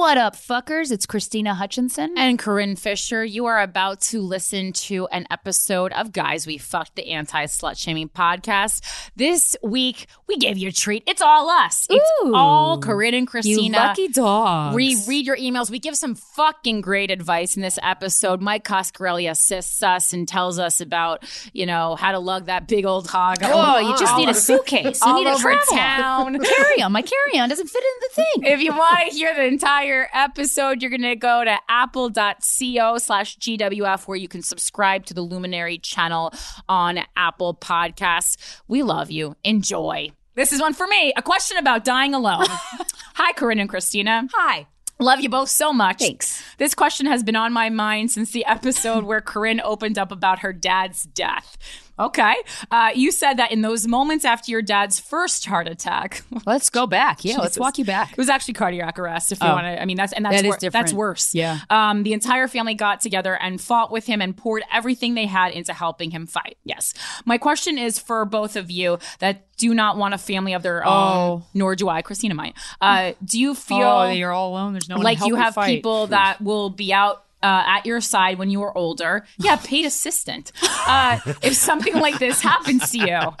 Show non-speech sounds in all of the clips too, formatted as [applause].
What up, fuckers? It's Krystyna Hutchinson. And Corinne Fisher, you are about to listen to an episode of Guys We Fucked, the anti slut shaming podcast. This week, we gave you a treat. It's all us. It's Ooh. all Corinne and Krystyna. You lucky dogs. We read your emails. We give some fucking great advice in this episode. Mike Coscarelli assists us and tells us about, you know, how to lug that big old hog. Oh, you just need a suitcase. You all need a over travel. town. carry on. My carry on doesn't fit in the thing. If you want to hear the entire episode, you're going to go to apple.co slash GWF where you can subscribe to the Luminary channel on Apple Podcasts. We love you. Enjoy. This is one for me. A question about dying alone. [laughs] Hi, Corinne and Krystyna. Hi. Love you both so much. Thanks. This question has been on my mind since the episode where Corinne opened up about her dad's death. Okay. Uh, you said that in those moments after your dad's first heart attack, [laughs] Let's go back. Yeah, let's walk you back. It was actually cardiac arrest. If you Oh. want to, I mean, that's and that's That is wor- different. That's worse. Yeah. Um, the entire family got together and fought with him and poured everything they had into helping him fight. Yes. My question is for both of you that do not want a family of their own, Oh. nor do I. Krystyna might. Uh, do you feel oh, you're all alone. There's no one to like help you have people that will be out uh, at your side when you are older. Yeah, paid assistant. Uh, if something like this happens to you, uh,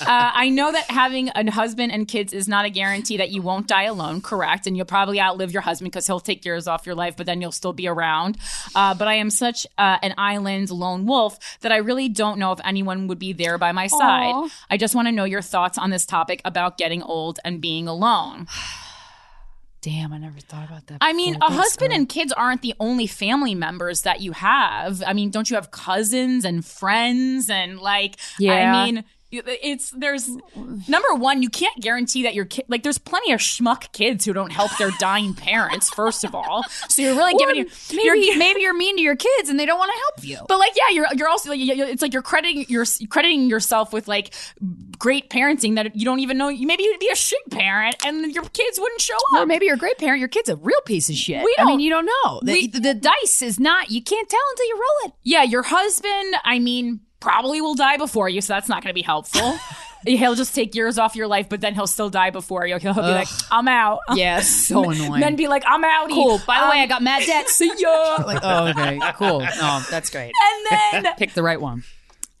I know that having a husband and kids is not a guarantee that you won't die alone, correct? And you'll probably outlive your husband because he'll take years off your life, but then you'll still be around. Uh, but I am such uh, an island lone wolf that I really don't know if anyone would be there by my side. I just want to know your thoughts on this topic about getting old and being alone. Damn, I never thought about that. I mean, a husband and kids aren't the only family members that you have. I mean, don't you have cousins and friends and like? Yeah. I mean, it's there's number one. You can't guarantee that your kid like. There's plenty of schmuck kids who don't help their dying parents. First of all, so you're really giving you. maybe you're, maybe you're mean to your kids and they don't want to help you. but like, yeah, you're you're also like, it's like you're crediting you're crediting yourself with like great parenting that you don't even know. Maybe you'd be a shit parent and your kids wouldn't show up. Or maybe you're a great parent. Your kid's a real piece of shit. We I mean, don't- you don't know. The, we- the dice is not. You can't tell until you roll it. Yeah, your husband, I mean, probably will die before you, so that's not going to be helpful. [laughs] he'll just take years off your life, but then he'll still die before you. He'll, he'll [laughs] be like, I'm out. Yeah, so annoying. then be like, I'm out. cool. By the way, I Um, got mad [laughs] debts. See ya. Like, oh, okay, cool. No, that's great. And then, Pick the right one.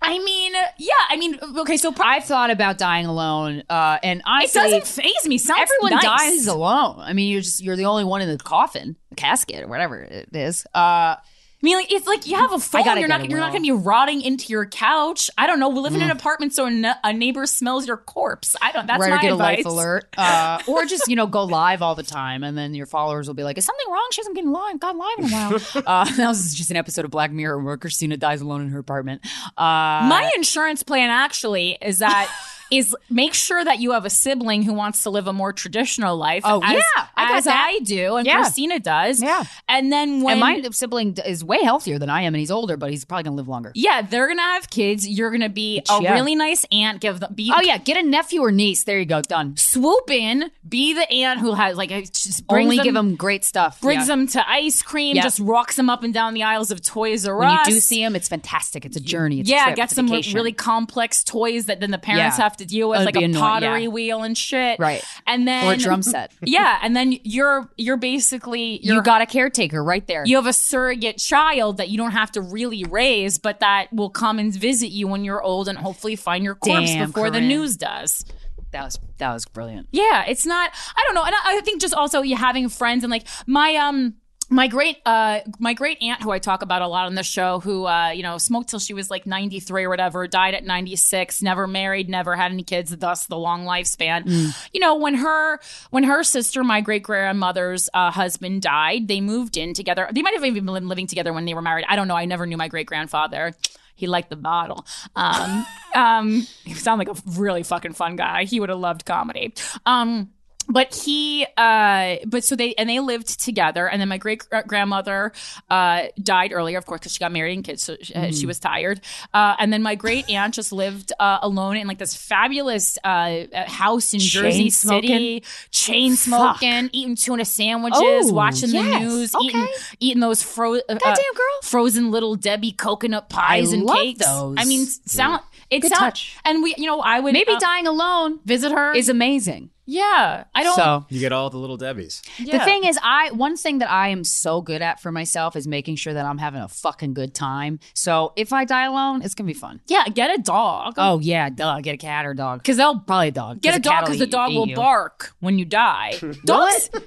I mean, yeah, I mean, okay, so pro- I've thought about dying alone, uh, and honestly, it doesn't phase me. Sounds everyone nice. dies alone. I mean, you're just you're the only one in the coffin, casket, or whatever it is. Uh, I mean, like, it's like you have a phone. You're not. You're not to be rotting into your couch. I don't know. We live in an apartment, so a, neighbor smells your corpse. I don't. That's my get advice. a life alert, uh, or just you know go live all the time, and then your followers will be like, "Is something wrong? She hasn't been live, gone live in a while." [laughs] uh, that was just an episode of Black Mirror where Krystyna dies alone in her apartment. Uh, My insurance plan actually is that [laughs] is make sure that you have a sibling who wants to live a more traditional life. Oh, as, yeah, I as that. I do, and Yeah. Krystyna does. Yeah. and then when and my sibling is way healthier than I am, and he's older, but he's probably gonna live longer. yeah, they're gonna have kids. You're gonna be a Yeah. really nice aunt. Give them be Oh yeah, get a nephew or niece. There you go, done. swoop in, be the aunt who has like a- Only them, give them great stuff. brings Yeah. them to ice cream, just walks them up and down the aisles of Toys R When Us. you do see them, it's fantastic. It's a journey. It's a yeah, trip. some vacation. really complex toys that then the parents have to deal with, It'd like a annoying, pottery yeah. wheel and shit. Right. And then or a drum [laughs] set. yeah, and then you're you're basically you're, you got a caretaker right there. you have a surrogate child that you don't have to really raise, but that will come and visit you when you're old and hopefully find your corpse Damn, before the news does. that was that was brilliant. Yeah, it's not. I don't know, and I, I think just also you having friends and like my um. My great, uh, my great aunt, who I talk about a lot on the show, who uh, you know smoked till she was like ninety three or whatever, died at ninety six, never married, never had any kids, thus the long lifespan. You know, when her when her sister, my great grandmother's uh, husband, died, they moved in together. They might have even been living together when they were married. I don't know. I never knew my great grandfather. He liked the bottle. Um, [laughs] um, he sounded like a really fucking fun guy. He would have loved comedy. Um, but he uh but so they and they lived together and then my great grandmother uh died earlier of course because she got married and kids so she, mm. she was tired uh and then my great aunt just lived uh, alone in like this fabulous uh house in chain jersey smoking. city chain smoking Fuck. eating tuna sandwiches oh, watching yes. the news okay. eating eating those fro- uh, girl frozen little debbie coconut pies I and cakes those. i mean sound it's Good touch. And we, you know, I would maybe uh, dying alone. Visit her is amazing. Yeah, I don't. So you get all the little Debbies. Yeah. The thing is, I one thing that I am so good at for myself is making sure that I'm having a fucking good time. So if I die alone, it's gonna be fun. Yeah, get a dog. Oh yeah, duh, get a cat or dog because they'll probably a dog. Get a, a dog because the dog will you. bark when you die. [laughs] Dogs. yeah,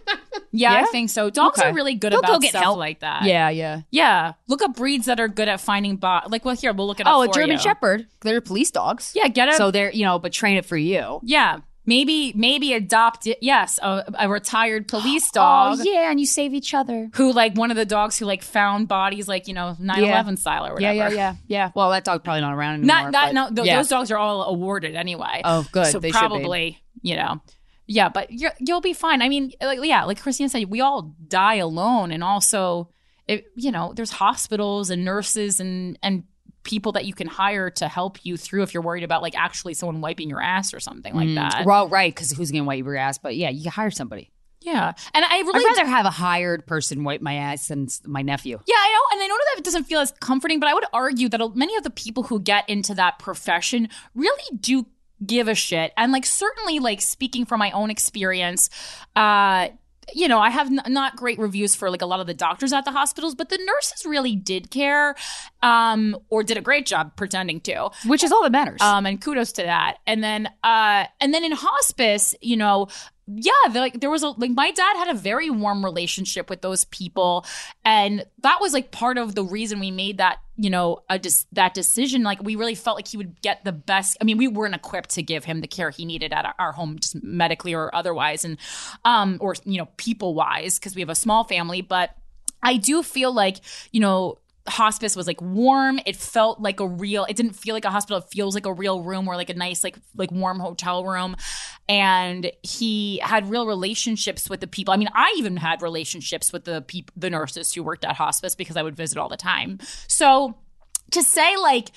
[laughs] yeah, I think so. Dogs okay. are really good they'll about get stuff help. like that. Yeah, yeah, yeah. Look up breeds that are good at finding bot. Like, well, here we'll look it up. Oh, a German you. Shepherd. They're police dogs. Yeah, get it. So they're you know, but train it for you. Yeah maybe maybe adopt yes a, a, retired police oh, dog oh yeah and you save each other. who like one of the dogs who like found bodies like you know 9-11 yeah. style or whatever yeah yeah yeah yeah. Well that dog's probably not around anymore not, not no th- yeah. those dogs are all awarded anyway. Oh good. So they probably you know. Yeah but you will be fine. I mean like yeah like Krystyna said we all die alone and also it, you know there's hospitals and nurses and and people that you can hire to help you through if you're worried about like actually someone wiping your ass or something like mm. that. Well, right, because who's going to wipe your ass? But yeah, you hire somebody. Yeah, and I really I'd rather have a hired person wipe my ass than my nephew. Yeah, I know, and I know that it doesn't feel as comforting, but I would argue that many of the people who get into that profession really do give a shit, and like certainly, like speaking from my own experience, uh, you know, I have n- not great reviews for like a lot of the doctors at the hospitals, but the nurses really did care, um, or did a great job pretending to, which is all that matters. Um, and kudos to that. And then, uh, and then in hospice, you know, yeah, like there was a like my dad had a very warm relationship with those people, and that was like part of the reason we made that you know a dis- that decision. Like we really felt like he would get the best. I mean, we weren't equipped to give him the care he needed at our, our home, just medically or otherwise, and um or you know people wise because we have a small family, but. I do feel like, you know, hospice was like warm. It felt like a real it didn't feel like a hospital. It feels like a real room or like a nice like like warm hotel room. And he had real relationships with the people. I mean i even had relationships with the people the nurses who worked at hospice because i would visit all the time. So to say like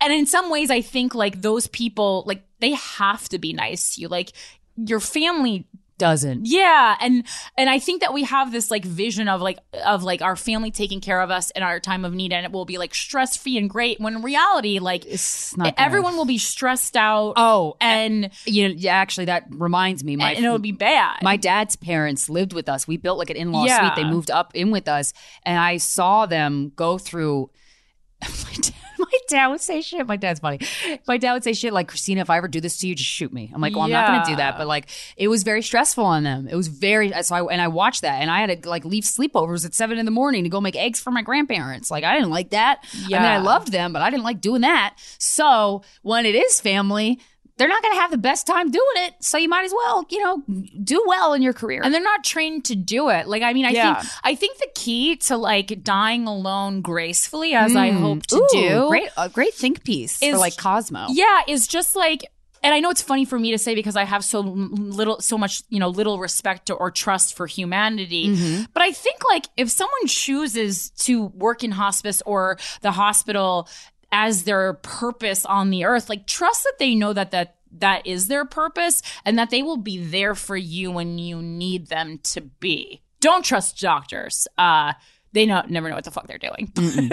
and in some ways i think like those people like they have to be nice to you. Like your family doesn't. Yeah, and and I think that we have this like vision of like of like our family taking care of us in our time of need, and it will be like stress free and great. When in reality, like it's not. Everyone will be stressed out. Oh, and you know, yeah, actually, that reminds me. My and, it'll be bad. My dad's parents lived with us. We built like an in law yeah. suite. They moved up in with us, and I saw them go through. [laughs] My dad [laughs] my dad would say shit. My dad's funny. My dad would say shit like, Krystyna, if I ever do this to you, just shoot me. I'm like, well, I'm not going to do that. But like, it was very stressful on them. It was very, so I, and I watched that and I had to like leave sleepovers at seven in the morning to go make eggs for my grandparents. Like, I didn't like that. Yeah. I mean, I loved them, but I didn't like doing that. So when it is family, they're not going to have the best time doing it. So you might as well, you know, do well in your career. And they're not trained to do it. Like, I mean, I yeah. think I think the key to like dying alone gracefully, as mm. I hope to Ooh, do, great, a great think piece is, for like Cosmo. Yeah, is just like and I know it's funny for me to say because I have so little, so much, you know, little respect or trust for humanity. Mm-hmm. But I think like if someone chooses to work in hospice or the hospital as their purpose on the earth. Like trust that they know that that that is their purpose and that they will be there for you when you need them to be. Don't trust doctors. Uh they know never know what the fuck they're doing. [laughs]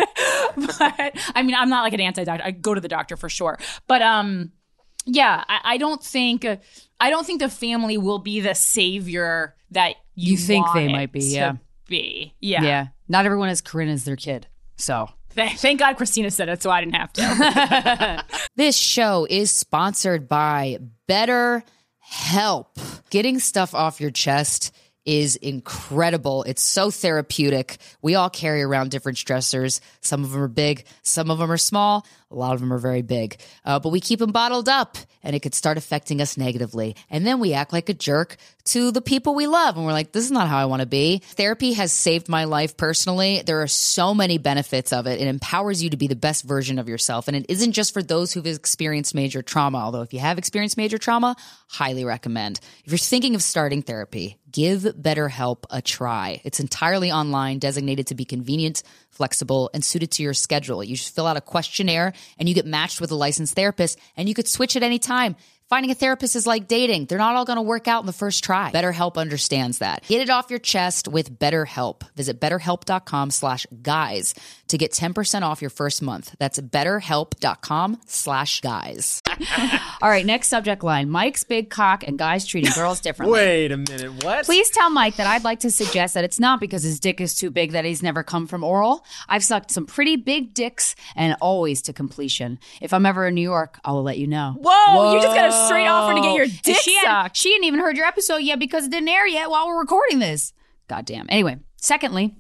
But i mean i'm not like an anti-doctor. I go to the doctor for sure. But um yeah i, I don't think uh, i don't think the family will be the savior that you, you think they might be yeah. be. Yeah. Yeah. Not everyone has corinne as their kid. So Thank God Krystyna said it, so I didn't have to. [laughs] this show is sponsored by Better Help. Getting stuff off your chest is incredible. It's so therapeutic. We all carry around different stressors. Some of them are big, some of them are small. A lot of them are very big, uh, but we keep them bottled up and it could start affecting us negatively. And then we act like a jerk to the people we love. And we're like, this is not how I want to be. Therapy has saved my life personally. There are so many benefits of it. It empowers you to be the best version of yourself. And it isn't just for those who've experienced major trauma, although if you have experienced major trauma, highly recommend. If you're thinking of starting therapy, give BetterHelp a try. It's entirely online, designated to be convenient, flexible, and suited to your schedule. You just fill out a questionnaire and you get matched with a licensed therapist, and you could switch at any time. Finding a therapist is like dating. They're not all going to work out in the first try. BetterHelp understands that. Get it off your chest with BetterHelp. Visit betterhelp.com slash guys to get 10% off your first month. That's betterhelp.com slash guys. [laughs] all right, next subject line. Mike's big cock and guys treating girls differently. Wait a minute. What? Please tell Mike that I'd like to suggest that it's not because his dick is too big that he's never come from oral. I've sucked some pretty big dicks and always to completion. If I'm ever in New York, I will let you know. Whoa, you just got a straight offer to get your dick she sucked. Had, she hadn't even heard your episode yet because it didn't air yet while we're recording this. Goddamn. Anyway, secondly,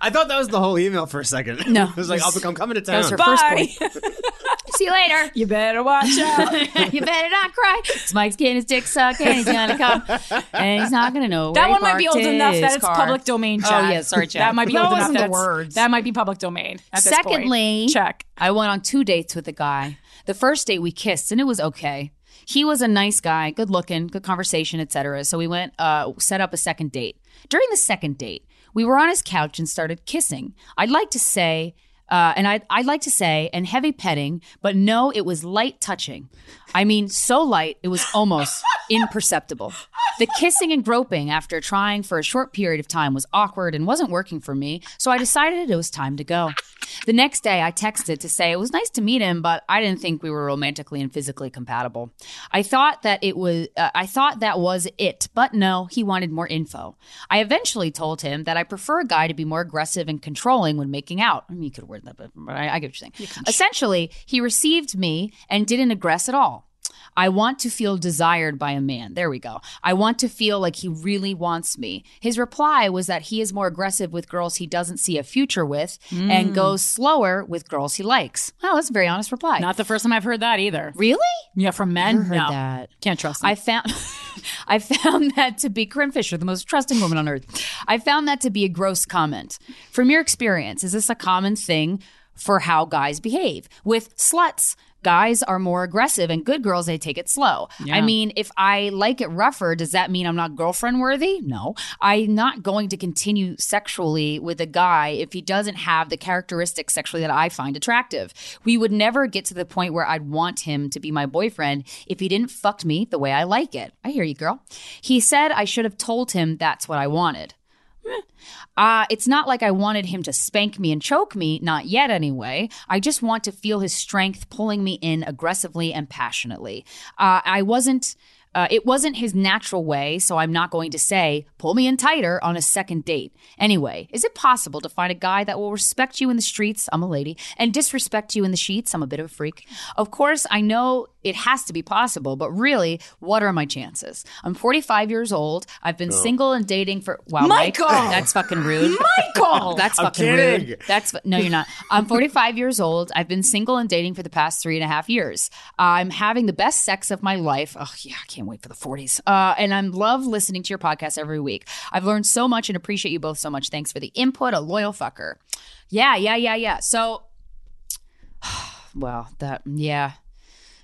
I thought that was the whole email for a second. No. [laughs] it was like, I'll become coming to town. That was her Bye. first point. [laughs] See you later. you better watch out. [laughs] you better not cry. 'cause Mike's getting his dick sucked and he's gonna come and he's not gonna know. that he one might be old enough his that it's car. public domain. Oh, Chad. yeah, sorry, Chad. That might be That old enough. the that's- words. That might be public domain. At this point. Secondly, check. I went on two dates with a guy. The first date we kissed and it was okay. He was a nice guy, good looking, good conversation, etc. So we went uh set up a second date. During the second date, we were on his couch and started kissing. I'd like to say uh, and I'd, I'd like to say, and heavy petting, but no, it was light touching. I mean, so light, it was almost imperceptible. The kissing and groping after trying for a short period of time was awkward and wasn't working for me, so I decided it was time to go. The next day, I texted to say it was nice to meet him, but I didn't think we were romantically and physically compatible. I thought that it was, uh, I thought that was it, but no, he wanted more info. I eventually told him that I prefer a guy to be more aggressive and controlling when making out. I mean, you could word that, but I, I get what you're saying. Essentially, he received me and didn't aggress at all. I want to feel desired by a man. There we go. I want to feel like he really wants me. His reply was that he is more aggressive with girls he doesn't see a future with and hmm. goes slower with girls he likes. Oh, that's a very honest reply. Not the first time I've heard that either. really? Yeah, from men. Heard no, that. can't trust them. I found [laughs] I found that to be Corinne Fisher, the most trusting woman on earth. I found that to be a gross comment. From your experience, is this a common thing for how guys behave? With sluts, guys are more aggressive and good girls they take it slow. I mean, if I like it rougher, does that mean I'm not girlfriend worthy? No. I'm not going to continue sexually with a guy if he doesn't have the characteristics sexually that I find attractive. We would never get to the point where I'd want him to be my boyfriend if he didn't fuck me the way I like it. I hear you, girl. He said I should have told him that's what I wanted. Uh, it's not like I wanted him to spank me and choke me, not yet anyway. I just want to feel his strength pulling me in aggressively and passionately. Uh, I wasn't. Uh, it wasn't his natural way, so I'm not going to say, pull me in tighter on a second date. Anyway, is it possible to find a guy that will respect you in the streets? I'm a lady. And disrespect you in the sheets? I'm a bit of a freak. Of course, I know it has to be possible, but really, what are my chances? I'm 45 years old. I've been single and dating for. Wow, Mike, Michael! that's fucking rude. Michael! [laughs] That's I'm fucking rude. That's fu- no, you're not. I'm 45 years old. I've been single and dating for the past three and a half years. I'm having the best sex of my life. Oh yeah, I can't wait for the 40s. Uh, and I love listening to your podcast every week. I've learned so much and appreciate you both so much. Thanks for the input. A loyal fucker. Yeah, yeah, yeah, yeah. So, [sighs] well, that yeah.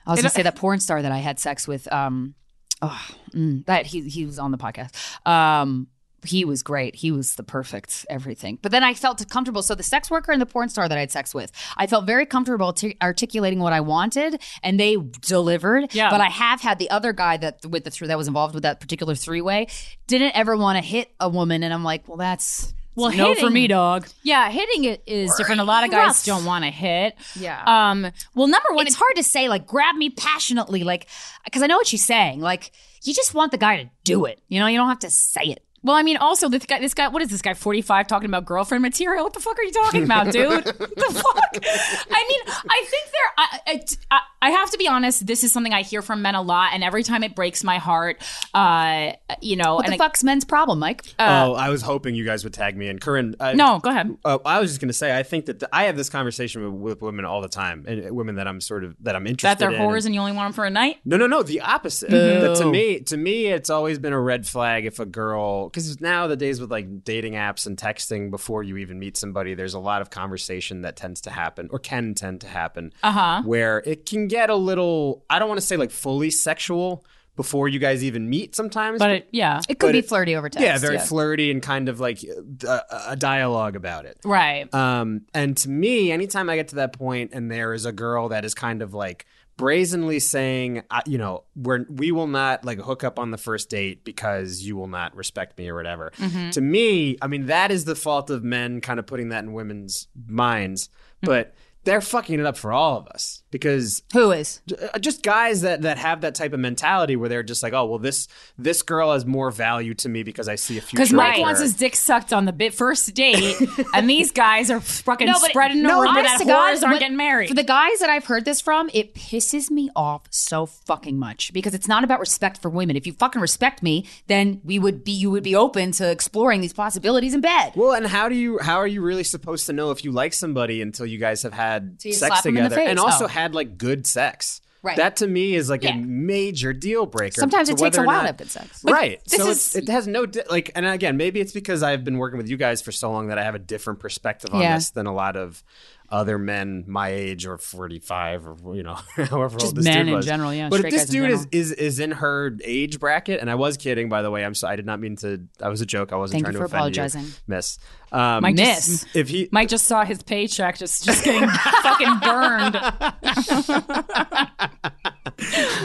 I was gonna say that porn star that I had sex with. Um, oh, mm, that he he was on the podcast. Um, he was great. He was the perfect everything. But then I felt comfortable. So the sex worker and the porn star that I had sex with, I felt very comfortable artic- articulating what I wanted, and they delivered. Yeah. But I have had the other guy that with the three that was involved with that particular three way didn't ever want to hit a woman, and I'm like, well, that's well, no hitting, for me, dog. Yeah, hitting it is different. A lot of guys Rough. don't want to hit. Yeah. Um. Well, number one, it's hard to say like grab me passionately like because i know what she's saying like you just want the guy to do it you know you don't have to say it Well, I mean, also this guy, this guy, what is this guy? Forty five, talking about girlfriend material. What the fuck are you talking about, dude? [laughs] what the fuck? I mean, I think there. I, I, I have to be honest. This is something I hear from men a lot, and every time it breaks my heart. Uh, you know, what and the fuck's men's problem, Mike? Uh, oh, I was hoping you guys would tag me in. Corinne, I, no, go ahead. Uh, I was just going to say, I think that the, I have this conversation with, with, women all the time, and uh, women that I'm sort of that I'm interested that they're in. whores and you only want them for a night. No, no, no. The opposite. That to me, to me, it's always been a red flag if a girl, because now the days with like dating apps and texting before you even meet somebody, there's a lot of conversation that tends to happen or can tend to happen, uh-huh. where it can get a little. I don't want to say like fully sexual before you guys even meet sometimes. But it, yeah, it could be it- flirty over text. yeah, very flirty and kind of like a, a dialogue about it. right. Um, and to me, anytime I get to that point and there is a girl that is kind of like brazenly saying, uh, you know, we're, we will not like hook up on the first date because you will not respect me or whatever. To me, I mean, that is the fault of men kind of putting that in women's minds, but they're fucking it up for all of us because Who is? uh, just guys that that have that type of mentality where they're just like, oh well, this this girl has more value to me because I see a future. Because Mike with wants his dick sucked on the bit first date, [laughs] and these guys are fucking No, but- spreading no, the rumor honest that to God, whores aren't what- getting married. For the guys that I've heard this from, it pisses me off so fucking much because it's not about respect for women. If you fucking respect me, then we would be you would be open to exploring these possibilities in bed. Well, and how do you how are you really supposed to know if you like somebody until you guys have had you sex slap 'em in the together and also Oh. Had like good sex? Right. That to me is like Yeah. a major deal breaker. Sometimes it takes a while not- to have good sex. right. so is- it's, it has no di- like, and again, maybe it's because I've been working with you guys for so long that I have a different perspective on Yeah. this than a lot of other men my age or 45 or you know [laughs] however Just old this men dude in was. general, yeah, but if straight this dude is, is is in her age bracket and i was kidding by the way i'm so i did not mean to i was a joke i wasn't Thank trying you to for offend apologizing. you miss um, Mike Miss. just, if he Mike just saw his paycheck just just getting [laughs] fucking burned. [laughs]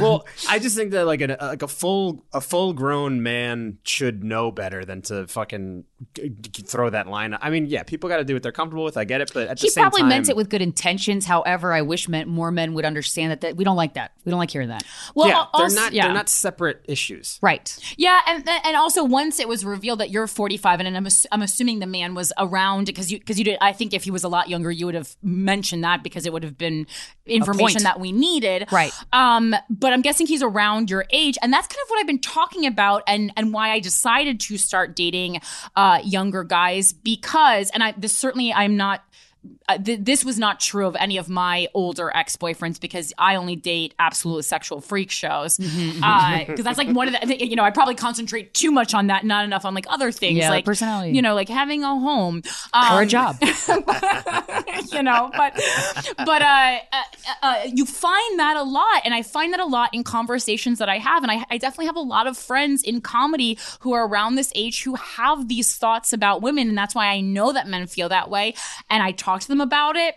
well, I just think that like a like a full a full grown man should know better than to fucking g- g- throw that line. I mean, yeah, people got to do what they're comfortable with. I get it, but at the same time, He probably meant it with good intentions. However, I wish men, more men would understand that, that we don't like that. We don't like hearing that. Well, yeah, they're not yeah. they're not separate issues. Right. Yeah, and and also once it was revealed that you're 45, and I'm, I'm assuming the man was around because you because you did. I think if he was a lot younger, you would have mentioned that because it would have been information that we needed. Right. Um, but I'm guessing he's around your age, and that's kind of what I've been talking about, and and why I decided to start dating uh, younger guys because, and I this certainly I'm not. Uh, th- this was not true of any of my older ex-boyfriends because I only date absolute sexual freak shows. Because that's like one of the, you know, I probably concentrate too much on that, not enough on like other things, Yeah, like personality. you know, like having a home Or a Um, job. [laughs] you know but but uh, uh, uh, you find that a lot and i find that a lot in conversations that i have and I, I definitely have a lot of friends in comedy who are around this age who have these thoughts about women and that's why i know that men feel that way and i talk to them about it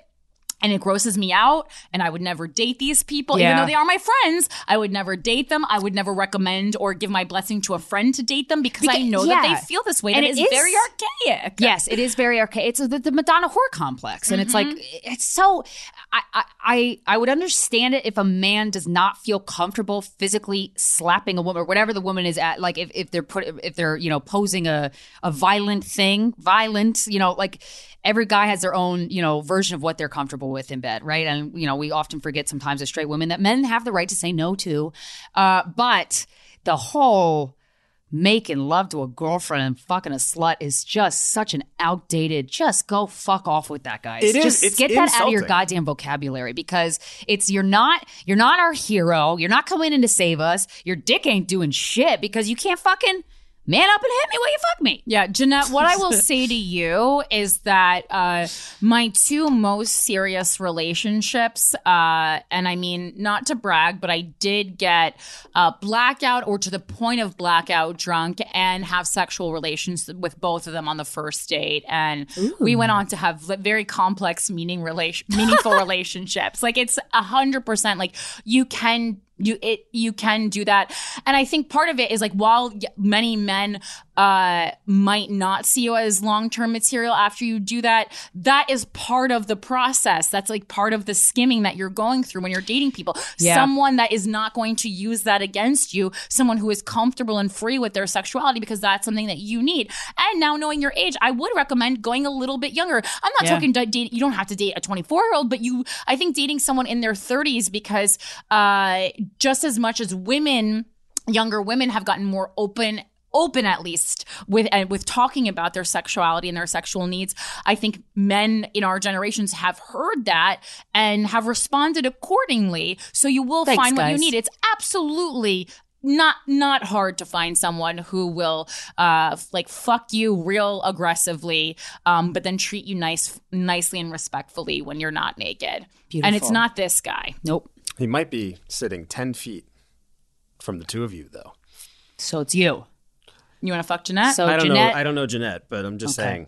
and it grosses me out and i would never date these people even though they are my friends i would never date them i would never recommend or give my blessing to a friend to date them because i Beca- know that they feel this way And it is is- very archaic Yes, it is very archaic. It's the, the Madonna whore complex, and it's like Mm-hmm. it's so. I, I I would understand it if a man does not feel comfortable physically slapping a woman or whatever the woman is at. Like if, if they're put if they're you know posing a a violent thing, violent. You know, like every guy has their own you know version of what they're comfortable with in bed, right? And you know we often forget sometimes as straight women that men have the right to say no to, uh, but the whole making love to a girlfriend and fucking a slut is just such an outdated. Just go fuck off with that, guys. It is. Just It's get that out of your goddamn vocabulary because it's you're not you're not our hero. You're not coming in to save us. Your dick ain't doing shit because you can't fucking man up and hit me while you fuck me. Yeah, Jeanette, what I will [laughs] say to you is that uh, my two most serious relationships, uh, and I mean, not to brag, but I did get uh, blackout or to the point of blackout drunk and have sexual relations with both of them on the first date. And we went on to have very complex, meaning relation, meaningful [laughs] relationships. Like it's a hundred percent like you can you it you can do that. And i think part of it is like while many men uh, might not see you as long term material after you do that. That is part of the process. That's like part of the skimming that you're going through when you're dating people. Yeah. Someone that is not going to use that against you, someone who is comfortable and free with their sexuality because that's something that you need. And now knowing your age, I would recommend going a little bit younger. I'm not Yeah. talking to date, you don't have to date a 24 year old, but you, I think dating someone in their 30s because uh, just as much as women, younger women have gotten more open open at least with uh, with talking about their sexuality and their sexual needs i think men in our generations have heard that and have responded accordingly so you will Thanks, find what you need it's absolutely not not hard to find someone who will uh like fuck you real aggressively um but then treat you nice nicely and respectfully when you're not naked Beautiful. and it's not this guy Nope. He might be sitting 10 feet from the two of you, though. So it's you. You want to fuck jeanette So I don't Jeanette. know. I don't know Jeanette, but I'm just Okay. saying.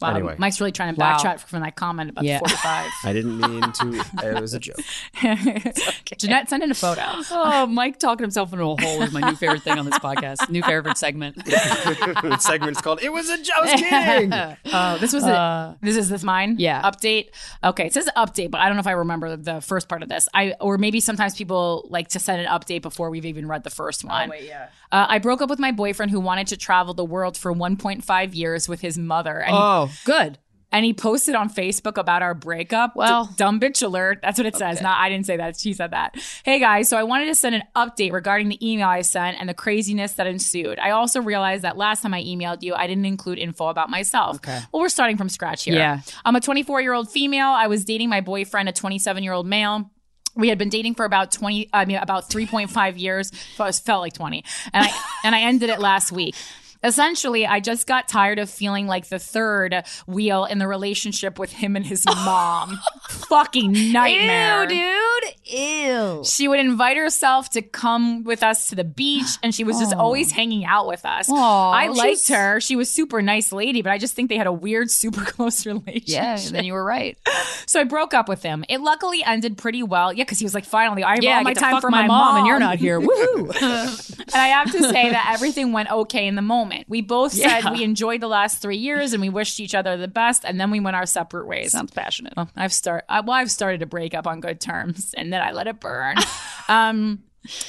Wow, anyway. mike's really trying to Wow. backtrack from that comment about Yeah. the 45 [laughs] I didn't mean to. It was a joke. [laughs] Jeanette, send in a photo. Oh, Mike talking himself into a hole is my new favorite thing on this podcast. New favorite segment. [laughs] the segment's called "It Was a Joke." I was kidding. Oh, this was Uh, it. This is this mine. yeah. Update. Okay, it says update, but I don't know if I remember the first part of this. I or maybe sometimes people like to send an update before we've even read the first one. yeah. Uh, I broke up with my boyfriend who wanted to travel the world for 1.5 years with his mother, and Oh, good. and he posted on Facebook about our breakup. Well- D- dumb bitch alert. That's what it says. Not I didn't say that. She said that. Hey guys, so I wanted to send an update regarding the email I sent and the craziness that ensued. I also realized that last time I emailed you, I didn't include info about myself. Okay. Well, we're starting from scratch here. Yeah. I'm a 24 year old female. I was dating my boyfriend, a 27 year old male. We had been dating for about 20, I mean, about 3.5 years. So it felt like 20. And I, and I ended it last week. Essentially, I just got tired of feeling like the third wheel in the relationship with him and his mom. [laughs] Fucking nightmare. dude. Ew. She would invite herself to come with us to the beach, and she was just [gasps] always hanging out with us. Aw, I she's- liked her. She was super nice lady, but I just think they had a weird, [laughs] super close relationship. Yeah, then you were right. So I broke up with him. It luckily ended pretty well. Yeah, because he was like, finally, I have Yeah, all I my get to time fuck for my my, mom, and you're not here. Woohoo. [laughs] and I have to say that everything went okay in the moment. We both said we enjoyed the last three years and we wished each other the best, and then we went our separate ways. Sounds passionate. Well, I've start I, well, I've started to break up on good terms, and then I let it burn. [laughs] um,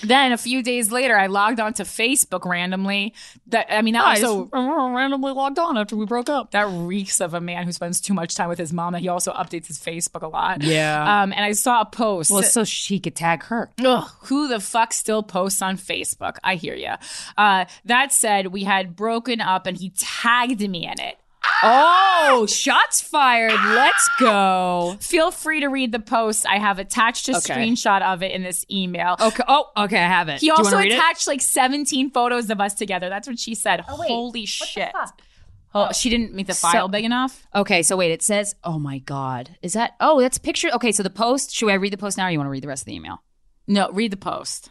then a few days later, I logged onto Facebook randomly. That I mean, that I also randomly logged on after we broke up. that reeks of a man who spends too much time with his mom. That he also updates his Facebook a lot. Yeah. Um, and I saw a post. Well, so she could tag her. Ugh, who the fuck still posts on Facebook? I hear you. Uh, that said, we had broken up and he tagged me in it. Oh, [gasps] shots fired. Let's go. Feel free to read the post. I have attached a Okay. screenshot of it in this email. Okay. Oh, okay. I have it. He Do also wanna read it? attached like 17 photos of us together. That's what she said. Holy shit. Oh, she didn't make the file big enough? Okay, so wait, it says, oh my God. Is that, oh, that's a picture. Okay, so the post, should I read the post now or you want to read the rest of the email? No, read the post.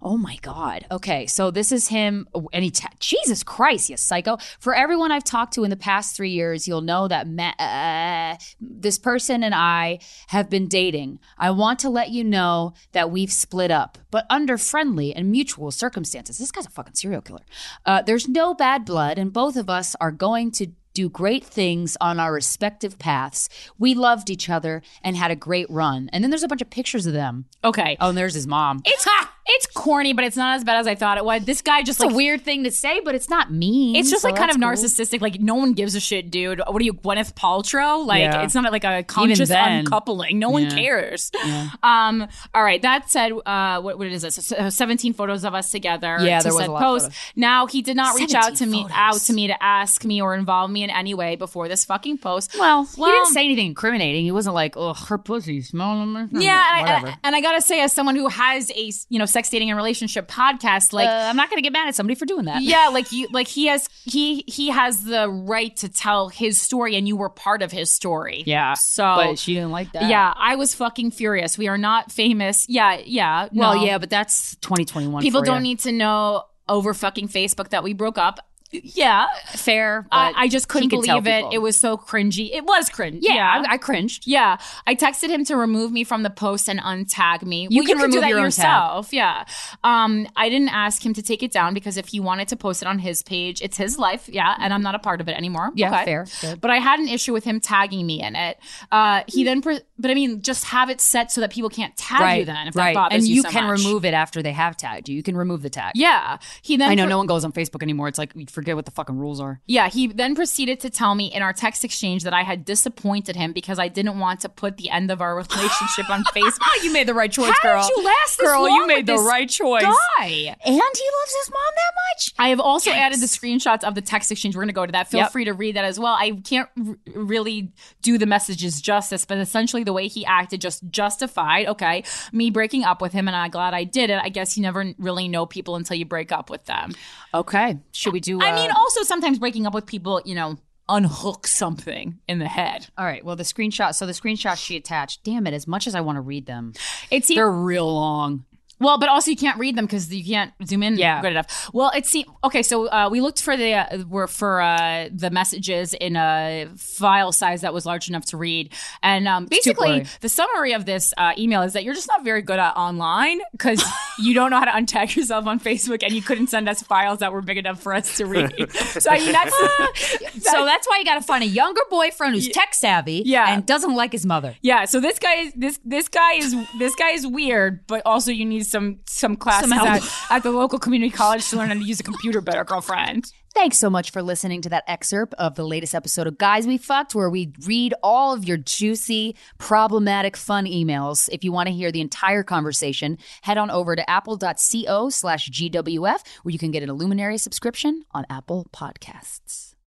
Oh my God. Okay, so this is him, and he, ta- Jesus Christ, you psycho. For everyone I've talked to in the past three years, you'll know that ma- uh, this person and I have been dating. I want to let you know that we've split up, but under friendly and mutual circumstances. This guy's a fucking serial killer. Uh, there's no bad blood, and both of us are going to do great things on our respective paths. We loved each other and had a great run. And then there's a bunch of pictures of them. Okay. Oh, and there's his mom. It's it's corny, but it's not as bad as I thought it was. This guy just It's like a weird thing to say, but it's not mean. It's just so like kind of cool. narcissistic. Like no one gives a shit, dude. What are you, Gwyneth Paltrow? Like Yeah. it's not like a conscious then. uncoupling. No one Yeah. cares. Um. All right. That said, uh, what what is this? So, Seventeen photos of us together. Yeah, there was a lot post. Now he did not reach out to 17 me photos. out to me to ask me or involve me in any way before this fucking post. Well, he didn't say anything incriminating. He wasn't like, "Oh, her pussy smell." Yeah, and. I, and I gotta say, as someone who has a you know sex dating and relationship podcast, like uh, I'm not gonna get mad at somebody for doing that. yeah like [laughs] you like he has he he has the right to tell his story and you were part of his story yeah. so but she didn't like that. yeah i was fucking furious we are not famous yeah yeah Well, no. yeah, but that's 2021. people don't ya. need to know over fucking facebook that we broke up yeah, fair. I, I, just couldn't believe it. It was so cringy. It was cringe. Yeah, yeah. I, I, cringed. Yeah, I texted him to remove me from the post and untag me. You well, can, you remove do your yourself. Yeah. Um, I didn't ask him to take it down because if he wanted to post it on his page, it's his life. Yeah, and I'm not a part of it anymore. Yeah, okay. fair. Good. But I had an issue with him tagging me in it. Uh, he then, pre- but I mean, just have it set so that people can't tag right, you then if right. that bothers and you. you so can much. remove it after they have tagged you. You can remove the tag. Yeah. He then. I know pre- no one goes on Facebook anymore. It's like we forget what the fucking rules are. Yeah. He then proceeded to tell me in our text exchange that I had disappointed him because I didn't want to put the end of our relationship on [laughs] Facebook. you made the right choice, How girl. Did you last girl, you made the right choice. Guy. And he loves his mom that much. I have also added the screenshots of the text exchange. We're going to go to that. Feel yep. free to read that as well. I can't r- really do the messages justice, but essentially the way he acted just justified, okay, me breaking up with him, and I'm glad I did it. I guess you never really know people until you break up with them. Okay. Should we do? Uh, I mean, also sometimes breaking up with people, you know, unhook something in the head. All right. Well, the screenshot. So the screenshot she attached. Damn it! As much as I want to read them, it's they're real long. Well, but also you can't read them because you can't zoom in yeah. good enough. Well, it seems okay. So uh, we looked for the uh, were for uh, the messages in a file size that was large enough to read, and um, basically the summary of this uh, email is that you're just not very good at online because [laughs] you don't know how to untag yourself on Facebook, and you couldn't send us files that were big enough for us to read. [laughs] so I mean that's, that's [laughs] so that's why you got to find a younger boyfriend who's tech savvy, yeah. and doesn't like his mother. Yeah. So this guy is this this guy is this guy is weird, but also you need some some classes some at, at the local community college to learn how to use a computer better, girlfriend. Thanks so much for listening to that excerpt of the latest episode of Guys We Fucked, where we read all of your juicy, problematic, fun emails. If you want to hear the entire conversation, head on over to apple.co slash GWF, where you can get an Illuminary subscription on Apple Podcasts.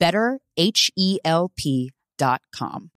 betterhelp.com.